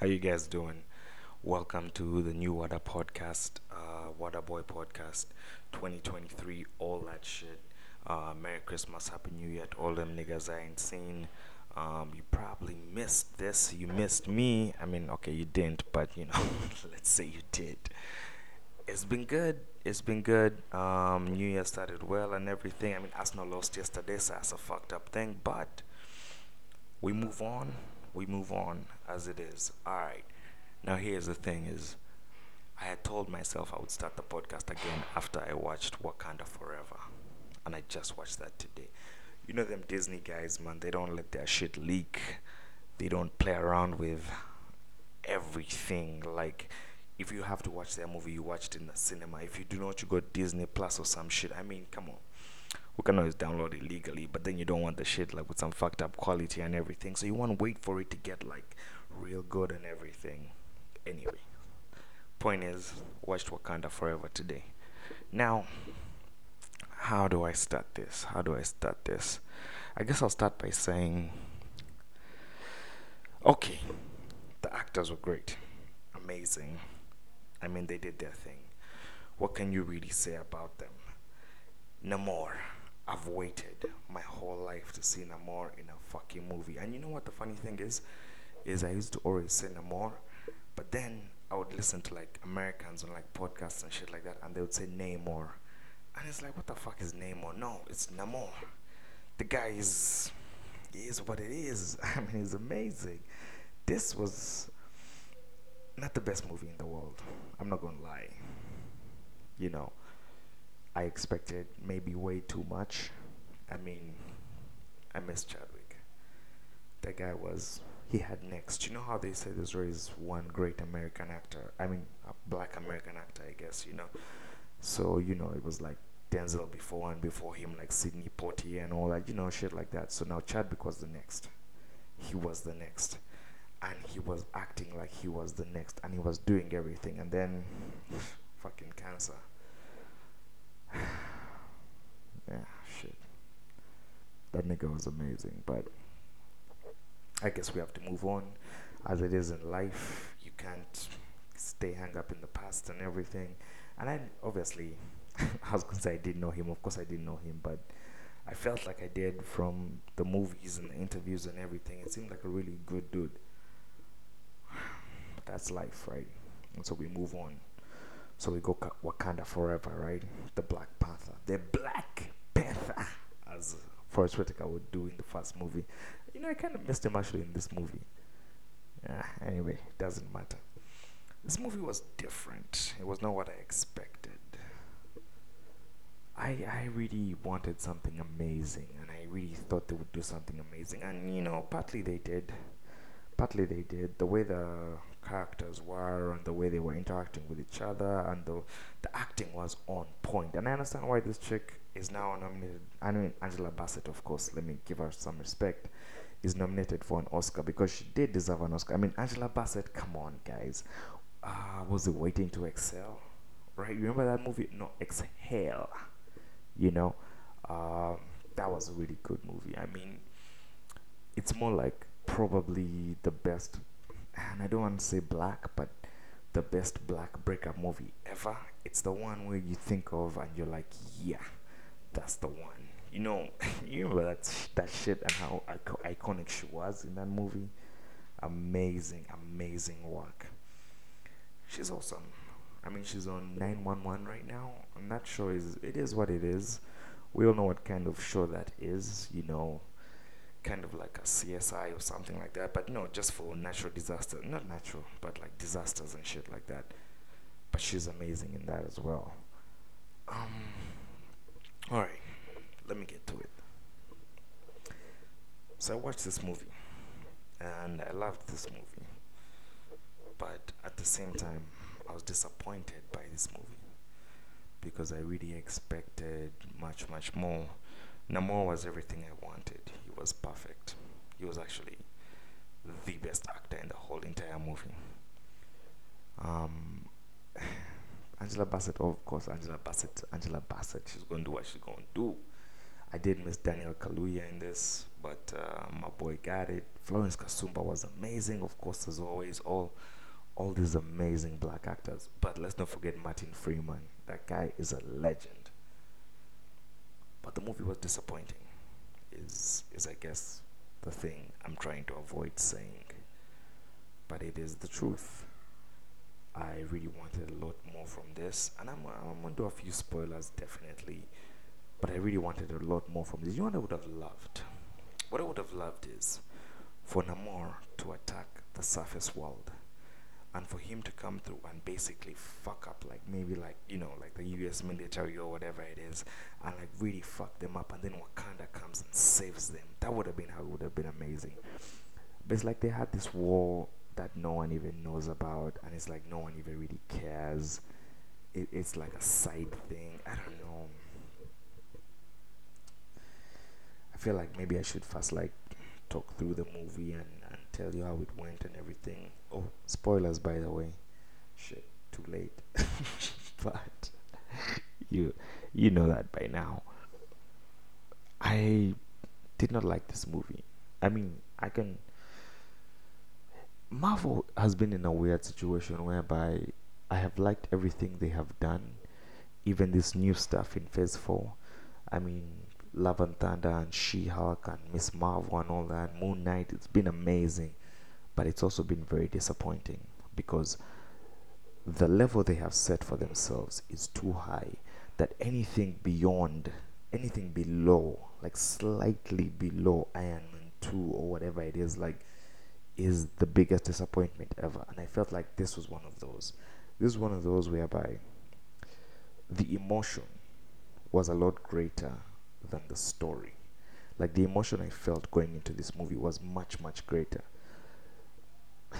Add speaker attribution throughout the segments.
Speaker 1: How you guys doing? Welcome to the new Water Podcast, uh, Water Boy Podcast, 2023. All that shit. Uh, Merry Christmas, Happy New Year to all them niggas I ain't seen. Um, you probably missed this. You missed me. I mean, okay, you didn't, but you know, let's say you did. It's been good. It's been good. Um, New Year started well and everything. I mean, Arsenal lost yesterday, so that's a fucked up thing. But we move on. We move on as it is. All right. Now here's the thing: is I had told myself I would start the podcast again after I watched Wakanda Forever, and I just watched that today. You know them Disney guys, man. They don't let their shit leak. They don't play around with everything. Like, if you have to watch their movie, you watch it in the cinema. If you do not, you got Disney Plus or some shit. I mean, come on. We can always download it legally, but then you don't want the shit like with some fucked up quality and everything. So you want to wait for it to get like real good and everything. Anyway, point is, watched Wakanda Forever today. Now, how do I start this? How do I start this? I guess I'll start by saying, okay, the actors were great, amazing. I mean, they did their thing. What can you really say about them? Namor. I've waited my whole life to see Namor in a fucking movie. And you know what the funny thing is? Is I used to always say Namor, but then I would listen to like Americans on like podcasts and shit like that, and they would say Namor. And it's like, what the fuck is Namor? No, it's Namor. The guy is, is what it is. I mean, he's amazing. This was not the best movie in the world. I'm not gonna lie. You know, I expected maybe way too much. I mean, I miss Chadwick. That guy was, he had next. You know how they say there's always one great American actor? I mean, a black American actor, I guess, you know. So, you know, it was like Denzel before and before him, like Sidney Poitier and all that, you know, shit like that. So now Chadwick was the next. He was the next. And he was acting like he was the next. And he was doing everything. And then, fucking cancer. yeah, shit. That nigga was amazing, but I guess we have to move on. As it is in life, you can't stay hung up in the past and everything. And I obviously, I was gonna say I didn't know him. Of course, I didn't know him, but I felt like I did from the movies and the interviews and everything. It seemed like a really good dude. That's life, right? And so we move on. So we go Wakanda forever, right? The Black Panther. The Black Panther, as Forest Whitaker would do in the first movie. You know, I kind of missed him actually in this movie. Anyway, it doesn't matter. This movie was different. It was not what I expected. I I really wanted something amazing, and I really thought they would do something amazing, and you know, partly they did. Partly they did. The way the characters were and the way they were interacting with each other and the the acting was on point. And I understand why this chick is now nominated. I mean Angela Bassett, of course. Let me give her some respect. Is nominated for an Oscar because she did deserve an Oscar. I mean Angela Bassett. Come on, guys. Uh, was it Waiting to excel Right? Remember that movie? No, Exhale. You know, uh, that was a really good movie. I mean, it's more like probably the best and I don't want to say black, but the best black breakup movie ever. It's the one where you think of and you're like, yeah, that's the one. You know, you remember that that shit and how iconic she was in that movie. Amazing, amazing work. She's awesome. I mean, she's on 911 right now. I'm not sure is it is what it is. We all know what kind of show that is. You know, kind of like a CSI or something like that, but no, just for natural disaster, not natural, but like disasters and shit like that. But she's amazing in that as well. Um, all right, let me get to it. So I watched this movie, and I loved this movie, but at the same time, I was disappointed by this movie because I really expected much, much more. Namor was everything I wanted He was perfect. He was actually the best actor in the whole entire movie. Um, Angela Bassett, of course, Angela Bassett, Angela Bassett, she's going to do what she's going to do. I did miss Daniel Kaluuya in this, but uh, my boy got it. Florence Kasumba was amazing, of course, as always. All, all these amazing black actors. But let's not forget Martin Freeman. That guy is a legend. But the movie was disappointing. Is is I guess the thing I'm trying to avoid saying. But it is the truth. I really wanted a lot more from this, and I'm I'm gonna do a few spoilers definitely but I really wanted a lot more from this. You know what I would have loved? What I would have loved is for Namor to attack the surface world and for him to come through and basically fuck up like maybe like you know like the US military or whatever it is and like really fuck them up and then Wakanda comes and saves them. That would have been how it would have been amazing. But it's like they had this war that no one even knows about and it's like no one even really cares. It, it's like a side thing. I don't know. I feel like maybe I should first like talk through the movie and, tell you how it went and everything. Oh, spoilers by the way. Shit, too late. but you you know that by now. I did not like this movie. I mean, I can Marvel has been in a weird situation whereby I have liked everything they have done, even this new stuff in Phase 4. I mean, Love and Thunder and She Hulk and Miss Marvel and all that, Moon Knight, it's been amazing. But it's also been very disappointing because the level they have set for themselves is too high that anything beyond, anything below, like slightly below Iron Man 2 or whatever it is, like, is the biggest disappointment ever. And I felt like this was one of those. This is one of those whereby the emotion was a lot greater than the story. Like the emotion I felt going into this movie was much much greater.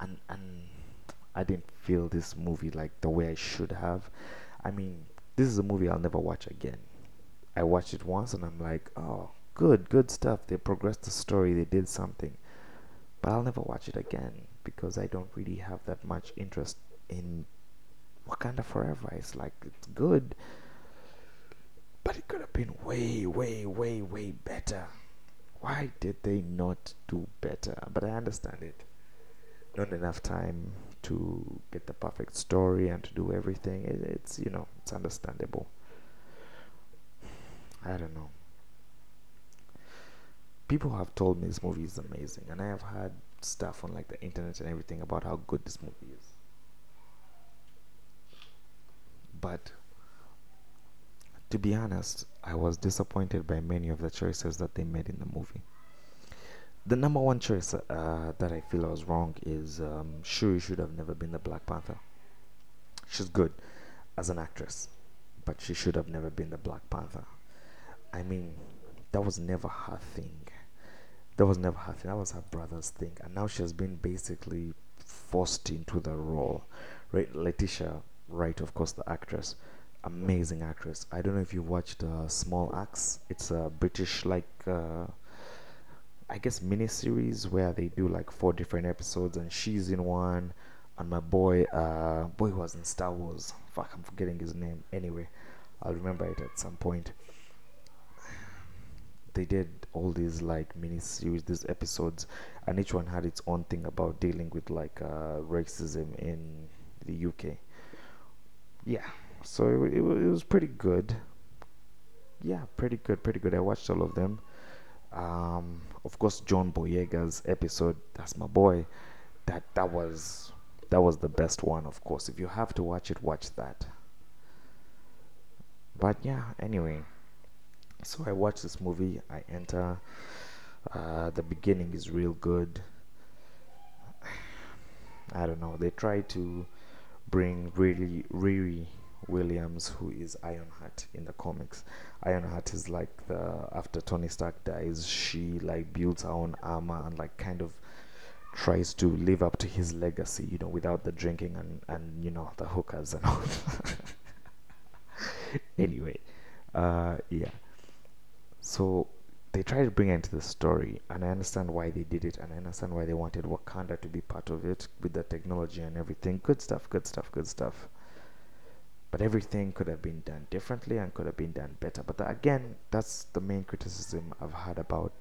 Speaker 1: And and I didn't feel this movie like the way I should have. I mean, this is a movie I'll never watch again. I watched it once and I'm like, oh, good, good stuff. They progressed the story, they did something. But I'll never watch it again because I don't really have that much interest in Wakanda Forever. It's like, it's good, but it could have been way, way, way, way better. Why did they not do better? But I understand it. Not enough time to get the perfect story and to do everything. It, it's, you know, it's understandable. I don't know. People have told me this movie is amazing, and I have had stuff on like the internet and everything about how good this movie is. But to be honest, I was disappointed by many of the choices that they made in the movie. The number one choice uh, that I feel I was wrong is um, Shuri should have never been the Black Panther. She's good as an actress, but she should have never been the Black Panther. I mean, that was never her thing. That was never her thing. That was her brother's thing, and now she has been basically forced into the role. Right, Letitia Wright, of course, the actress amazing actress. I don't know if you watched uh, Small Axe. It's a British like uh, I guess miniseries where they do like four different episodes, and she's in one. And my boy, uh, boy was in Star Wars. Fuck, I'm forgetting his name. Anyway, I'll remember it at some point. They did all these like miniseries, these episodes, and each one had its own thing about dealing with like uh, racism in the UK. Yeah, so it, it, it was pretty good. Yeah, pretty good, pretty good. I watched all of them. Um, of course, John Boyega's episode. That's my boy. That that was that was the best one. Of course, if you have to watch it, watch that. But yeah, anyway. So I watched this movie. I enter. Uh, the beginning is real good. I don't know. They try to bring really, really Williams, who is Ironheart in the comics. Ironheart is like the after Tony Stark dies, she like builds her own armor and like kind of tries to live up to his legacy, you know, without the drinking and and you know the hookers and all. anyway, uh, yeah. So they try to bring into the story, and I understand why they did it, and I understand why they wanted Wakanda to be part of it with the technology and everything. Good stuff, good stuff, good stuff but everything could have been done differently and could have been done better. But again, that's the main criticism I've had about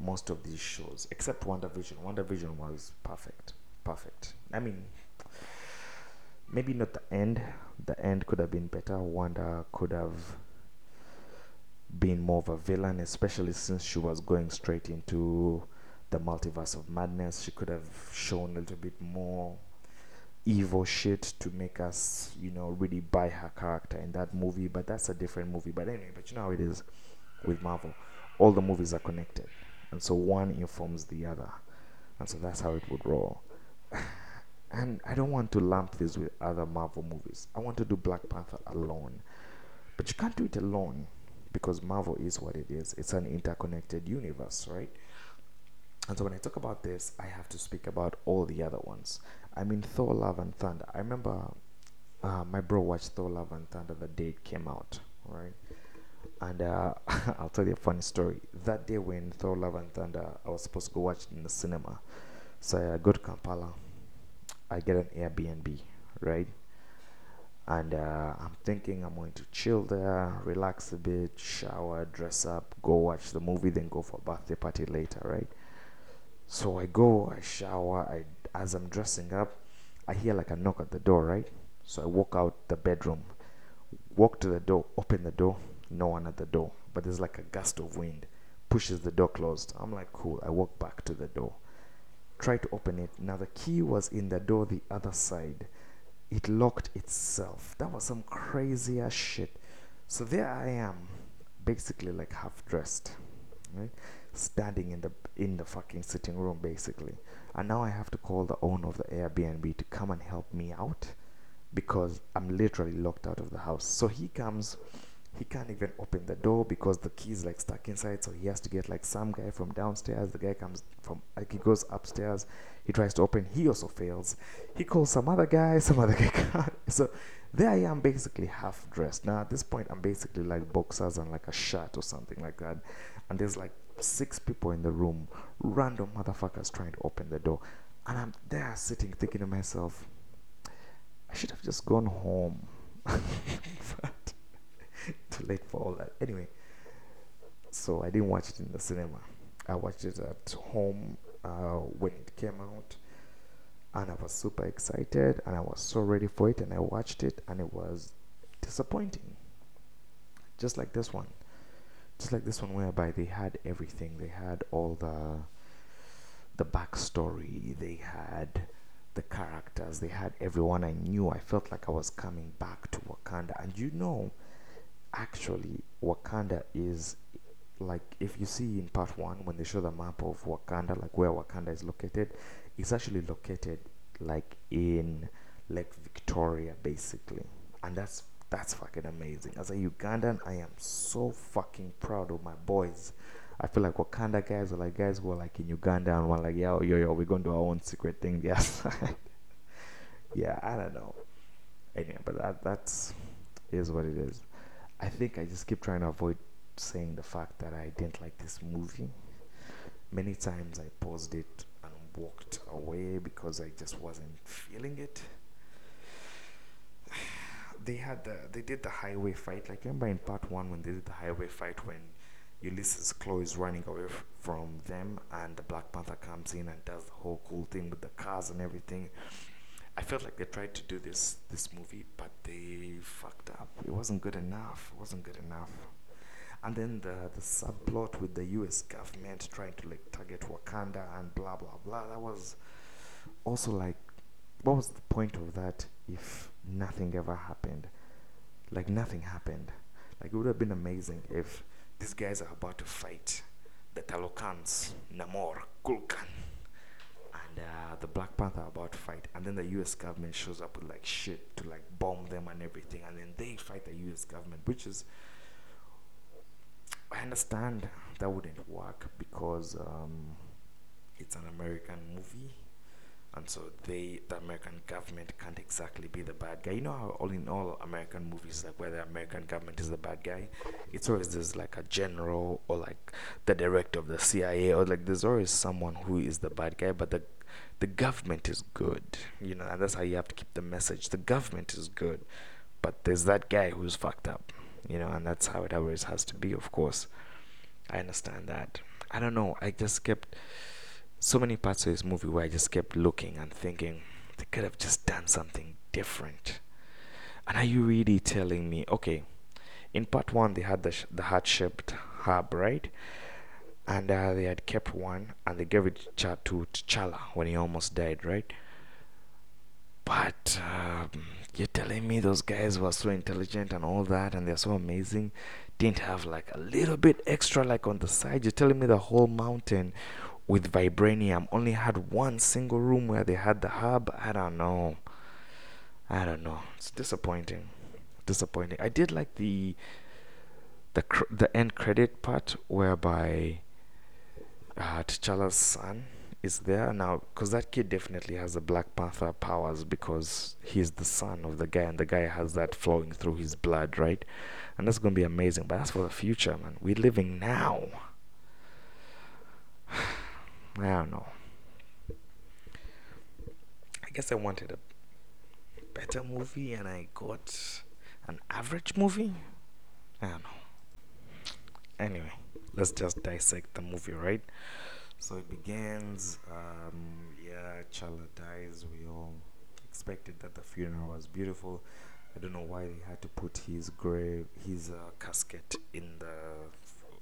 Speaker 1: most of these shows, except WandaVision wonder vision was perfect, perfect. I mean, maybe not the end. The end could have been better. Wanda could have been more of a villain, especially since she was going straight into the multiverse of madness. She could have shown a little bit more evil shit to make us, you know, really buy her character in that movie. But that's a different movie. But anyway, but you know how it is with Marvel. All the movies are connected. And so one informs the other. And so that's how it would roll. and I don't want to lump this with other Marvel movies. I want to do Black Panther alone. But you can't do it alone because Marvel is what it is. It's an interconnected universe, right? And so when I talk about this, I have to speak about all the other ones. I mean, Thor: Love and Thunder. I remember uh, my bro watched Thor: Love and Thunder the day it came out, right? And uh, I'll tell you a funny story. That day when Thor: Love and Thunder, I was supposed to go watch it in the cinema. So I go to Kampala. I get an Airbnb, right? And uh, I'm thinking I'm going to chill there, relax a bit, shower, dress up, go watch the movie, then go for a birthday party later, right? So I go, I shower, I as I'm dressing up, I hear like a knock at the door, right? So I walk out the bedroom, walk to the door, open the door, no one at the door, but there's like a gust of wind, pushes the door closed. I'm like, cool. I walk back to the door, try to open it. Now the key was in the door the other side. It locked itself. That was some crazy ass shit. So there I am, basically like half dressed, right? Standing in the in the fucking sitting room basically. And now I have to call the owner of the Airbnb to come and help me out because I'm literally locked out of the house. So he comes, he can't even open the door because the key is like stuck inside. So he has to get like some guy from downstairs. The guy comes from like he goes upstairs. He tries to open. He also fails. He calls some other guy. Some other guy can't. So there I am, basically half dressed. Now at this point, I'm basically like boxers and like a shirt or something like that. And there's like six people in the room, random motherfuckers trying to open the door. And I'm there sitting thinking to myself, I should have just gone home. but too late for all that. Anyway, so I didn't watch it in the cinema. I watched it at home uh, when it came out. And I was super excited and I was so ready for it. And I watched it and it was disappointing. Just like this one just like this one whereby they had everything. They had all the the backstory. They had the characters. They had everyone i knew. I felt like i was coming back to wakanda. And you know actually wakanda is like if you see in part one when they show the map of wakanda like where wakanda is located it's actually located like in lake victoria basically. And that's that's fucking amazing. As a Ugandan, I am so fucking proud of my boys. I feel like Wakanda guys are like guys who are like in Uganda and we're like, yo, yo, yo, we're gonna do our own secret thing. Yes. yeah, I don't know. Anyway, but that that's is what it is. I think I just keep trying to avoid saying the fact that I didn't like this movie. Many times I paused it and walked away because I just wasn't feeling it they had the they did the highway fight. Like remember in part one when they did the highway fight when Ulysses Klaue is running away f- from them and the Black Panther comes in and does the whole cool thing with the cars and everything. I felt like they tried to do this this movie, but they fucked up. It wasn't good enough. It wasn't good enough. And then the the subplot with the U.S. government trying to like target Wakanda and blah blah blah. That was also like, what was the point of that if nothing ever happened. Like nothing happened. Like it would have been amazing if these guys are about to fight the Talokans, Namor, Kulkan, and uh, the Black Panther are about to fight, and then the U.S. government shows up with like shit to like bomb them and everything, and then they fight the U.S. government, which is I understand that wouldn't work because um, it's an American movie and so they the american government can't exactly be the bad guy you know how all in all american movies like where the american government is the bad guy it's always there's like a general or like the director of the cia or like there's always someone who is the bad guy but the the government is good you know and that's how you have to keep the message the government is good but there's that guy who's fucked up, you know, and that's how it always has to be, of course. I understand that. I don't know. I just kept so many parts of this movie where I just kept looking and thinking they could have just done something different. And are you really telling me, okay, in part one they had the sh- the heart shaped hub, right? And uh, they had kept one, and they gave it to T'Challa when he almost died, right? But um, you're telling me those guys were so intelligent and all that, and they're so amazing, didn't have like a little bit extra, like on the side? You're telling me the whole mountain with vibranium only had one single room where they had the hub? I don't know. I don't know. It's disappointing. Disappointing. I did like the the cr- the end credit part whereby uh, T'Challa's son is there now because that kid definitely has the Black Panther powers because he's the son of the guy and the guy has that flowing through his blood, right? And that's gonna be amazing. But that's for the future, man. We're living now. I don't know. I guess I wanted a better movie and I got an average movie. I don't know. Anyway, let's just dissect the movie, right? So it begins. Um, yeah, T'Challa dies. We all expected that the funeral was beautiful. I don't know why they had to put his grave, his uh, casket in the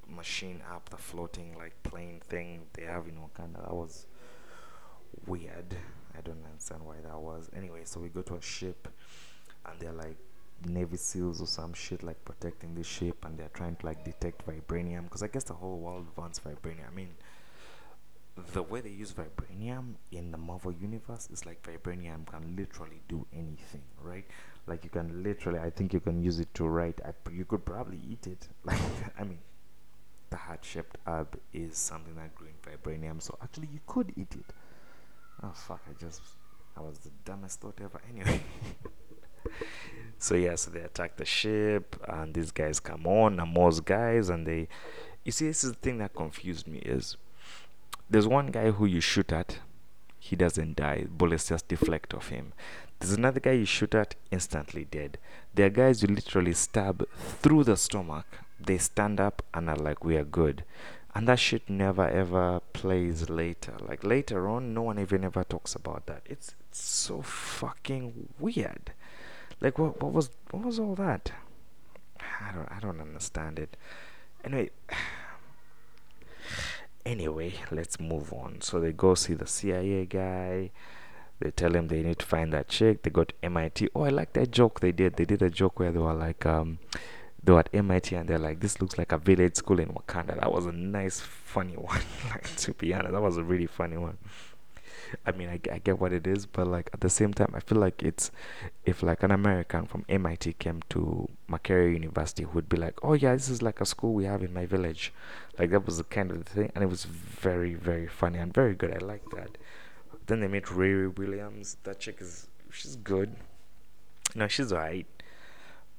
Speaker 1: machine app, the floating like plane thing they have in Wakanda. That was weird. I don't understand why that was. Anyway, so we go to a ship, and they're like Navy SEALs or some shit like protecting the ship, and they're trying to like detect vibranium because I guess the whole world wants vibranium. I mean, the way they use vibranium in the Marvel universe is like vibranium can literally do anything, right? Like you can literally, I think you can use it to write. I, you could probably eat it. Like I mean, the heart-shaped herb is something that grew in vibranium, so actually you could eat it. Oh fuck! I just, I was the dumbest thought ever. Anyway. so yeah, so they attack the ship, and these guys come on, Namor's guys, and they. You see, this is the thing that confused me is there's one guy who you shoot at, he doesn't die. Bullets just deflect off him. There's another guy you shoot at, instantly dead. There are guys you literally stab through the stomach. They stand up and are like, we are good. And that shit never ever plays later. Like later on, no one even ever talks about that. It's, it's so fucking weird. Like what what was what was all that? I don't I don't understand it. Anyway, anyway, let's move on. So they go see the CIA guy. They tell him they need to find that chick. They go to MIT. Oh, I like that joke they did. They did a joke where they were like, um, they were at MIT and they're like, this looks like a village school in Wakanda. That was a nice, funny one. like to be honest, that was a really funny one. I mean, I, I get what it is, but like at the same time, I feel like it's if like an American from MIT came to Makerere University, would be like, "Oh yeah, this is like a school we have in my village," like that was the kind of thing, and it was very very funny and very good. I like that. Then they meet Riri Williams. That chick is she's good. No, she's alright,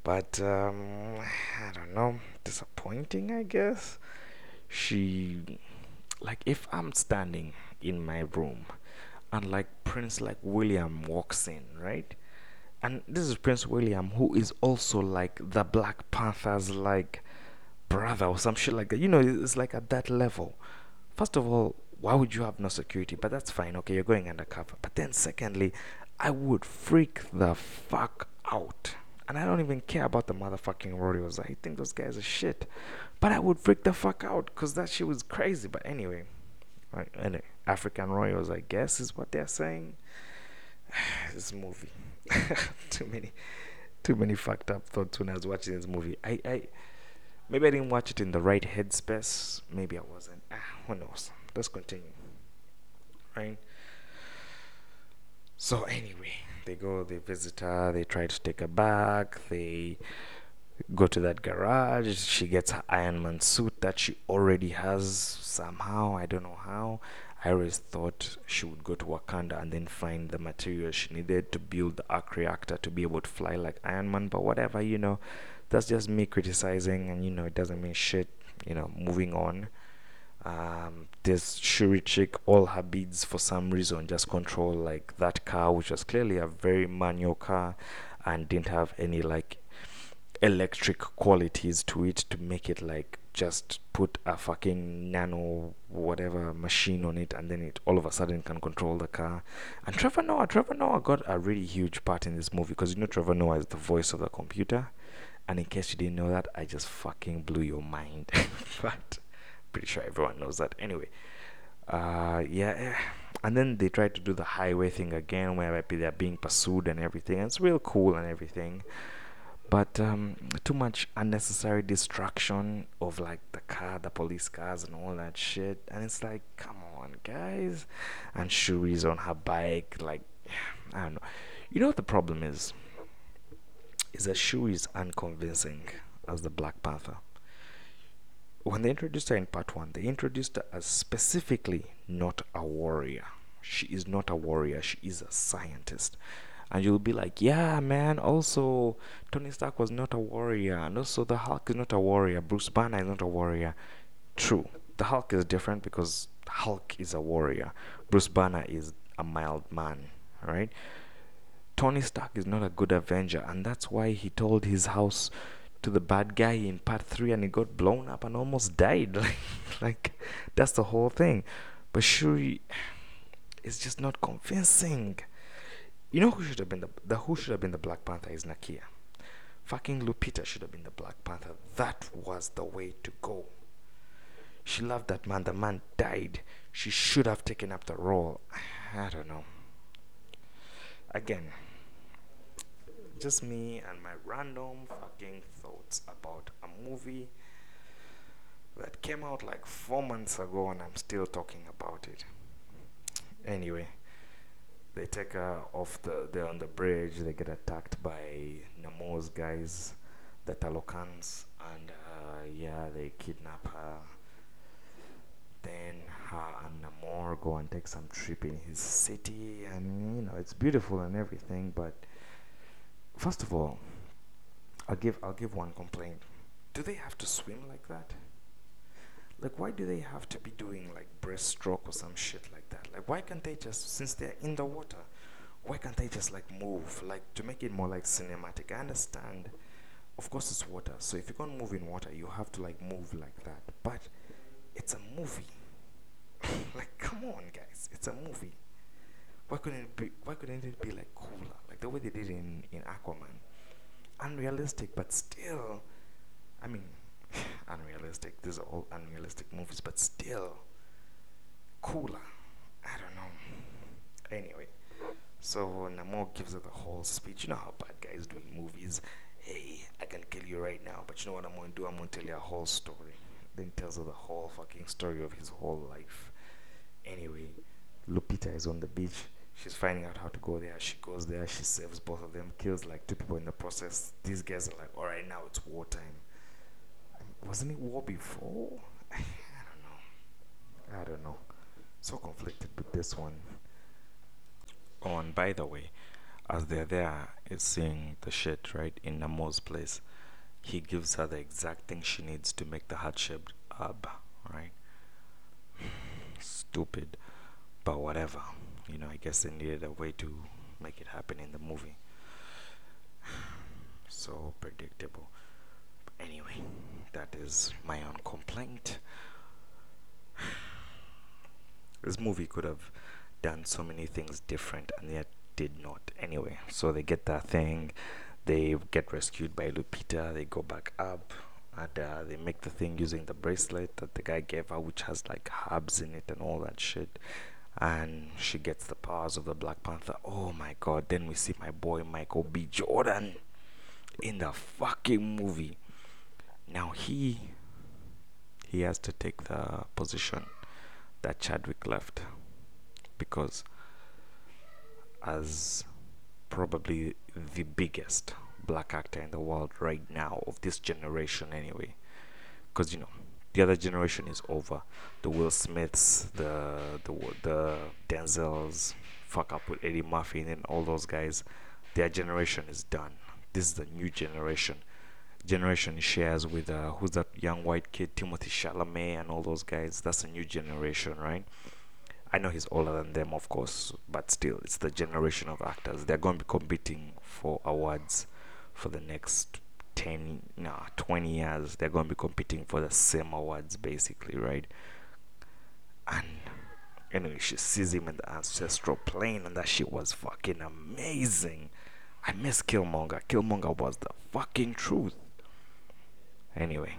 Speaker 1: but um, I don't know, disappointing. I guess she like if I'm standing in my room and like Prince like William walks in, right? And this is Prince William who is also like the Black Panther's like brother or some shit like that. You know, it's like at that level. First of all, why would you have no security? But that's fine, okay, you're going undercover. But then secondly, I would freak the fuck out. And I don't even care about the motherfucking Royals. I think those guys are shit. But I would freak the fuck out because that shit was crazy. But anyway, right, anyway, African Royals, I guess, is what they're saying. this movie, too many, too many fucked up thoughts when I was watching this movie. I, I, maybe I didn't watch it in the right headspace. Maybe I wasn't. Ah, who knows? Let's continue. Right. So anyway, they go, they visit her, they try to take her back, they go to that garage. She gets her Iron Man suit that she already has somehow. I don't know how. I always thought she would go to Wakanda and then find the material she needed to build the arc reactor to be able to fly like Iron Man, but whatever, you know, that's just me criticizing, and you know, it doesn't mean shit, you know, moving on. Um, this Shuri chick, all her beads for some reason just control like that car, which was clearly a very manual car. and didn't have any like electric qualities to it to make it like just put a fucking nano whatever machine on it and then it all of a sudden can control the car. And Trevor Noah, Trevor Noah got a really huge part in this movie because you know Trevor Noah is the voice of the computer. And in case you didn't know that, I just fucking blew your mind. but pretty sure everyone knows that. Anyway, uh, yeah. Eh. And then they try to do the highway thing again, where they're being pursued and everything. And it's real cool and everything but um, too much unnecessary distraction of like the car, the police cars, and all that shit. And it's like, come on, guys. And Shuri's on her bike, like, I don't know. You know what the problem is? Is that Shuri's unconvincing as the Black Panther. When they introduced her in part one, they introduced her as specifically not a warrior. She is not a warrior, she is a scientist and you'll be like, yeah, man. Also, Tony Stark was not a warrior, and also the Hulk is not a warrior. Bruce Banner is not a warrior. True, the Hulk is different because Hulk is a warrior. Bruce Banner is a mild man, right? Tony Stark is not a good Avenger, and that's why he told his house to the bad guy in part three, and he got blown up and almost died. like, that's the whole thing. But Shuri is just not convincing. You know who should have been the, the who should have been the Black Panther is Nakia. Fucking Lupita should have been the Black Panther. That was the way to go. She loved that man. The man died. She should have taken up the role. I don't know. Again, just me and my random fucking thoughts about a movie that came out like four months ago and I'm still talking about it. Anyway they take her off the they're on the bridge they get attacked by Namor's guys the Talokans and uh, yeah they kidnap her then her and Namor go and take some trip in his city and you know it's beautiful and everything but first of all I'll give I'll give one complaint. Do they have to swim like that? Like why do they have to be doing like breaststroke or some shit like that? Like why can't they just since they're in the water why can't they just like move? Like to make it more like cinematic. I understand. Of course it's water. So if you can't move in water you have to like move like that. But it's a movie. Like come on guys. It's a movie. Why couldn't it be why couldn't it be like cooler the way they did in in aquaman unrealistic but still i mean unrealistic. These are all unrealistic movies, but still cooler. I don't know. Anyway, so Namor gives her the whole speech. You know how bad guys do in movies. Hey, I can kill you right now, but you know what I'm gonna do? I'm gonna tell you a whole story. Then tells her the whole fucking story of his whole life. Anyway, Lupita is on the beach. She's finding out how to go there. She goes there. She saves both of them. Kills like two people in the process. These guys are like, all right, now it's wartime wasn't it war before? I don't know. I don't know. So conflicted with this one. Oh, and by the way, as they're there, it's seeing the shit right in Namor's place. He gives her the exact thing she needs to make the heart shaped hub, right? Stupid, but whatever. You know, I guess they needed a way to make it happen in the movie. So predictable. Anyway that is my own complaint. This movie could have done so many things different and yet did not anyway. So they get that thing, they get rescued by Lupita, they go back up, and uh, they make the thing using the bracelet that the guy gave her, which has like herbs in it and all that shit. And she gets the powers of the Black Panther. Oh my god, then we see my boy Michael B. Jordan in the fucking movie. Now he he has to take the position that Chadwick left because as probably the biggest black actor in the world right now of this generation anyway because you know the other generation is over the Will Smiths the the the Denzels fuck up with Eddie Murphy and all those guys their generation is done this is the new generation generation shares with uh, who's that young white kid Timothée Chalamet and all those guys. That's a new generation, right? I know he's older than them, of course, but still, it's the generation of actors. They're going to be competing for awards for the next 10, no, 20 years. They're going to be competing for the same awards, basically, right? And anyway, she sees him in the ancestral plane, and that shit was fucking amazing. I miss Killmonger. Killmonger was the fucking truth. Anyway,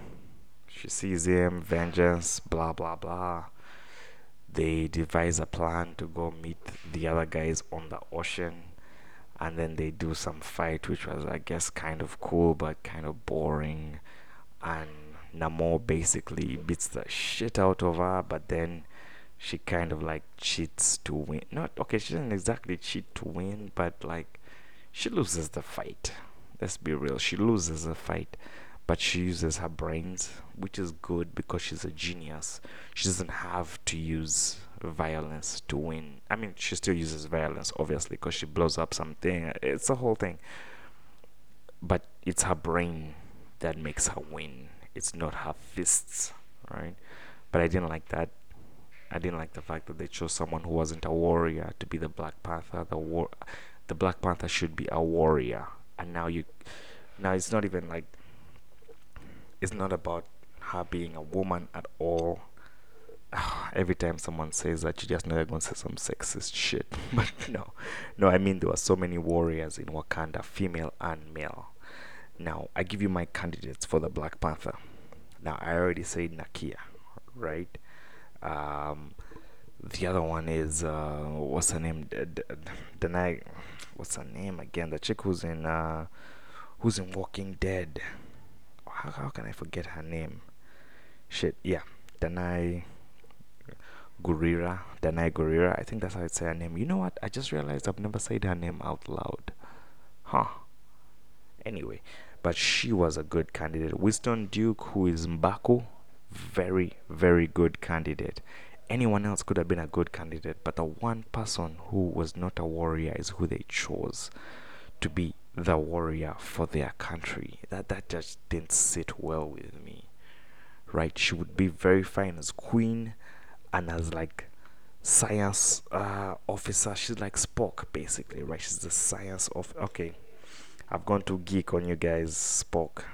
Speaker 1: she sees him, vengeance, blah blah blah they devise a plan to go meet the other guys on the ocean and then they do some fight which was i guess kind of cool but kind of boring. And namor basically beats the shit out of her but then she kind of like cheats to win. Not okay she doesn't exactly cheat to win but like she loses the fight. Let's be real she loses the fight but she uses her brains, which is good because she's a genius. She doesn't have to use violence to win. I mean, she still uses violence, obviously, because she blows up something. It's a whole thing. But it's her brain that makes her win. It's not her fists, right? But I didn't like that. I didn't like the fact that they chose someone who wasn't a warrior to be the Black Panther. The war, the Black Panther should be a warrior, and now you, now it's not even like it's not about her being a woman at all. Every time someone says that, you just know they're going to say some sexist shit. but no, no, I mean, there were so many warriors in Wakanda, female and male. Now, I give you my candidates for the Black Panther. Now, I already said Nakia, right? Um, the other one is, uh, what's her name? Danai, what's her name again? The chick who's in, uh, who's in Walking Dead how, how can I forget her name? Shit, yeah, Danai Gurira, Danai Gurira. I think that's how I say her name. You know what? I just realized I've never said her name out loud. Huh. Anyway, but she was a good candidate. Winston Duke, who is Mbaku, very, very good candidate. Anyone else could have been a good candidate, but the one person who was not a warrior is who they chose to be the warrior for their country. That that just didn't sit well with me. Right? She would be very fine as queen and as like science uh, officer. She's like Spock basically, right? She's the science of okay. I've gone too geek on you guys, Spock.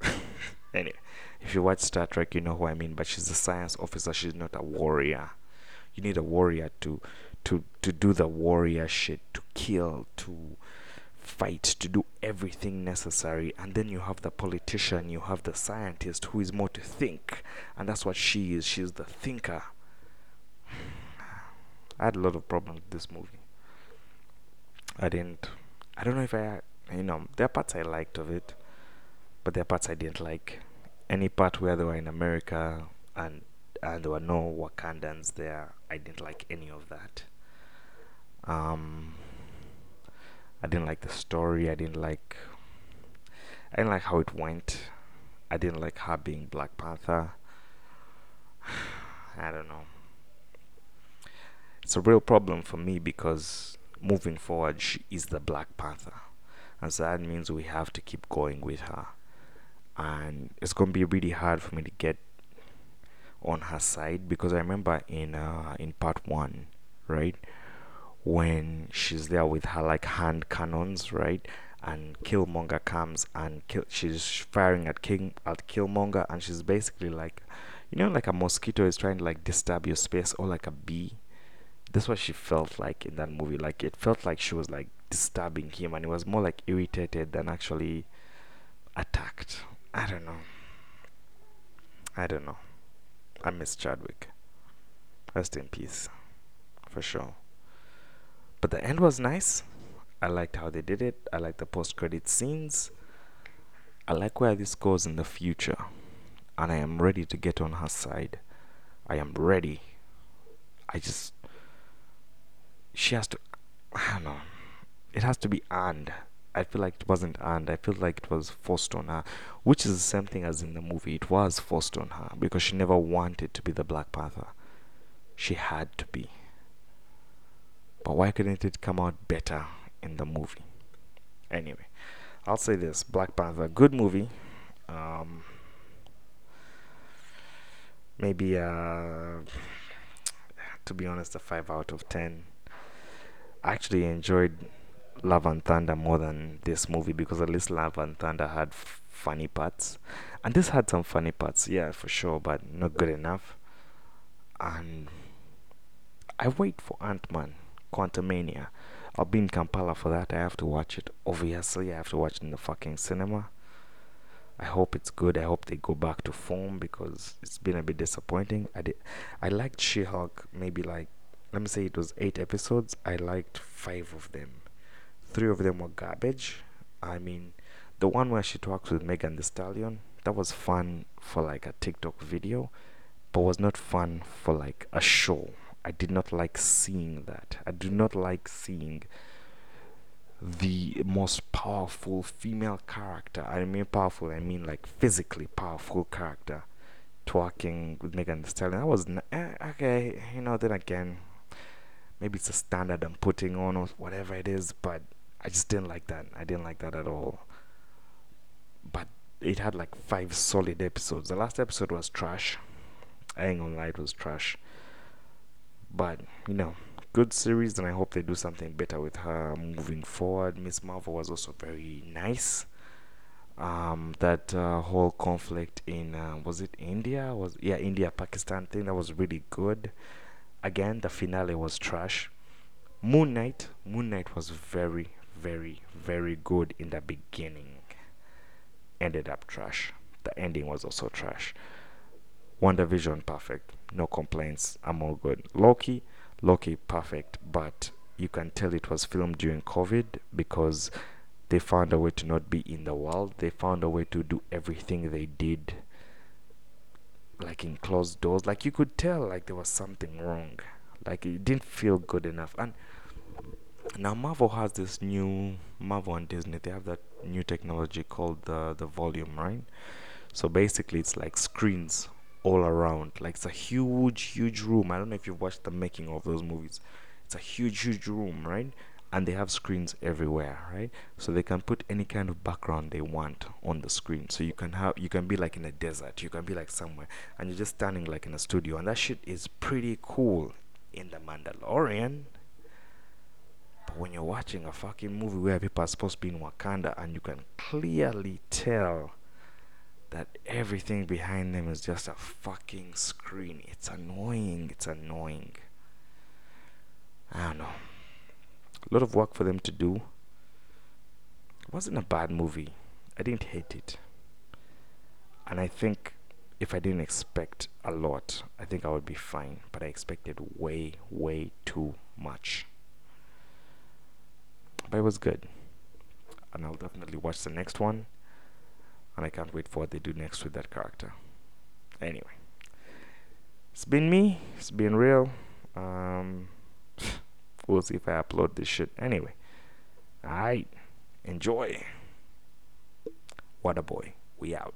Speaker 1: anyway, if you watch Star Trek, you know who I mean. But she's a science officer. She's not a warrior. You need a warrior to to to do the warrior shit, to kill, to fight to do everything necessary and then you have the politician you have the scientist who is more to think and that's what she is she's the thinker i had a lot of problems with this movie i didn't i don't know if i you know there are parts i liked of it but there are parts i didn't like any part where they were in america and and there were no wakandans there i didn't like any of that um I didn't like the story. I didn't like. I didn't like how it went. I didn't like her being Black Panther. I don't know. It's a real problem for me because moving forward, she is the Black Panther, and so that means we have to keep going with her. And it's gonna be really hard for me to get on her side because I remember in uh, in part one, right? when she's there with her like hand cannons, right? And Killmonger comes and kill, she's firing at King at Killmonger, and she's basically like, you know, like a mosquito is trying to like disturb your space, or like a bee. That's what she felt like in that movie. Like it felt like she was like disturbing him, and it was more like irritated than actually attacked. I don't know. I don't know. I miss Chadwick. Rest in peace, for sure. But the end was nice. I liked how they did it. I like the post credit scenes. I like where this goes in the future. And I am ready to get on her side. I am ready. I just. She has to. I don't know. It has to be earned. I feel like it wasn't earned. I feel like it was forced on her, which is the same thing as in the movie. It was forced on her because she never wanted to be the Black Panther. She had to be. But why couldn't it come out better in the movie? Anyway, I'll say this Black Panther, good movie. Um, maybe uh, to be honest, a 5 out of 10. Actually enjoyed Love and Thunder more than this movie because at least Love and Thunder had f- funny parts. And this had some funny parts, yeah, for sure, but not good enough. And I wait for Ant Man, Quantumania. I'll be in Kampala for that. I have to watch it. Obviously, I have to watch it in the fucking cinema. I hope it's good. I hope they go back to form because it's been a bit disappointing. I did, I liked She-Hulk. Maybe like, let me say it was eight episodes. I liked five of them. Three of them were garbage. I mean, the one where she talks with Megan Thee Stallion that was fun for like a TikTok video, but was not fun for like a show. I did not like seeing that. I do not like seeing the most powerful female character. I mean powerful, I mean like physically powerful character talking with Megan Thee Stallion. I was eh, okay, you know. Then again, maybe it's a standard I'm putting on or whatever it is, but I just didn't like that. I didn't like that at all. But it had like five solid episodes. The last episode was trash. I ain't gonna lie, it was trash. But you know, good series, and I hope they do something better with her moving forward. Miss Marvel was also very nice. Um, that uh, whole conflict in uh, was it India? Was yeah India Pakistan thing that was really good. Again, the finale was trash. Moon Knight, Moon Knight was very, very, very good in the beginning. Ended up trash. The ending was also trash. WandaVision perfect, no complaints. I'm all good. Loki, Loki perfect, but you can tell it was filmed during COVID because they found a way to not be in the world. They found a way to do everything they did like in closed doors. Like you could tell like there was something wrong. Like it didn't feel good enough. And now Marvel has this new Marvel and Disney. They have that new technology called the the volume, right? So basically, it's like screens all around. Like it's a huge, huge room. I don't know if you've watched the making of those movies. It's a huge, huge room, right? And they have screens everywhere, right? So they can put any kind of background they want on the screen. So you can have, you can be like in a desert, you can be like somewhere, and you're just standing like in a studio, and that shit is pretty cool in the Mandalorian. But when you're watching a fucking movie where people are supposed to be in Wakanda, and you can clearly tell that everything behind them is just a fucking screen. It's annoying. It's annoying. I don't know. A lot of work for them to do. It wasn't a bad movie. I didn't hate it. And I think if I didn't expect a lot, I think I would be fine. But I expected way, way too much. But it was good. And I'll definitely watch the next one and I can't wait for what they do next with that character. Anyway, it's been me. It's been real. Um, we'll see if I upload this shit. Anyway, alright, enjoy. What a boy. We out.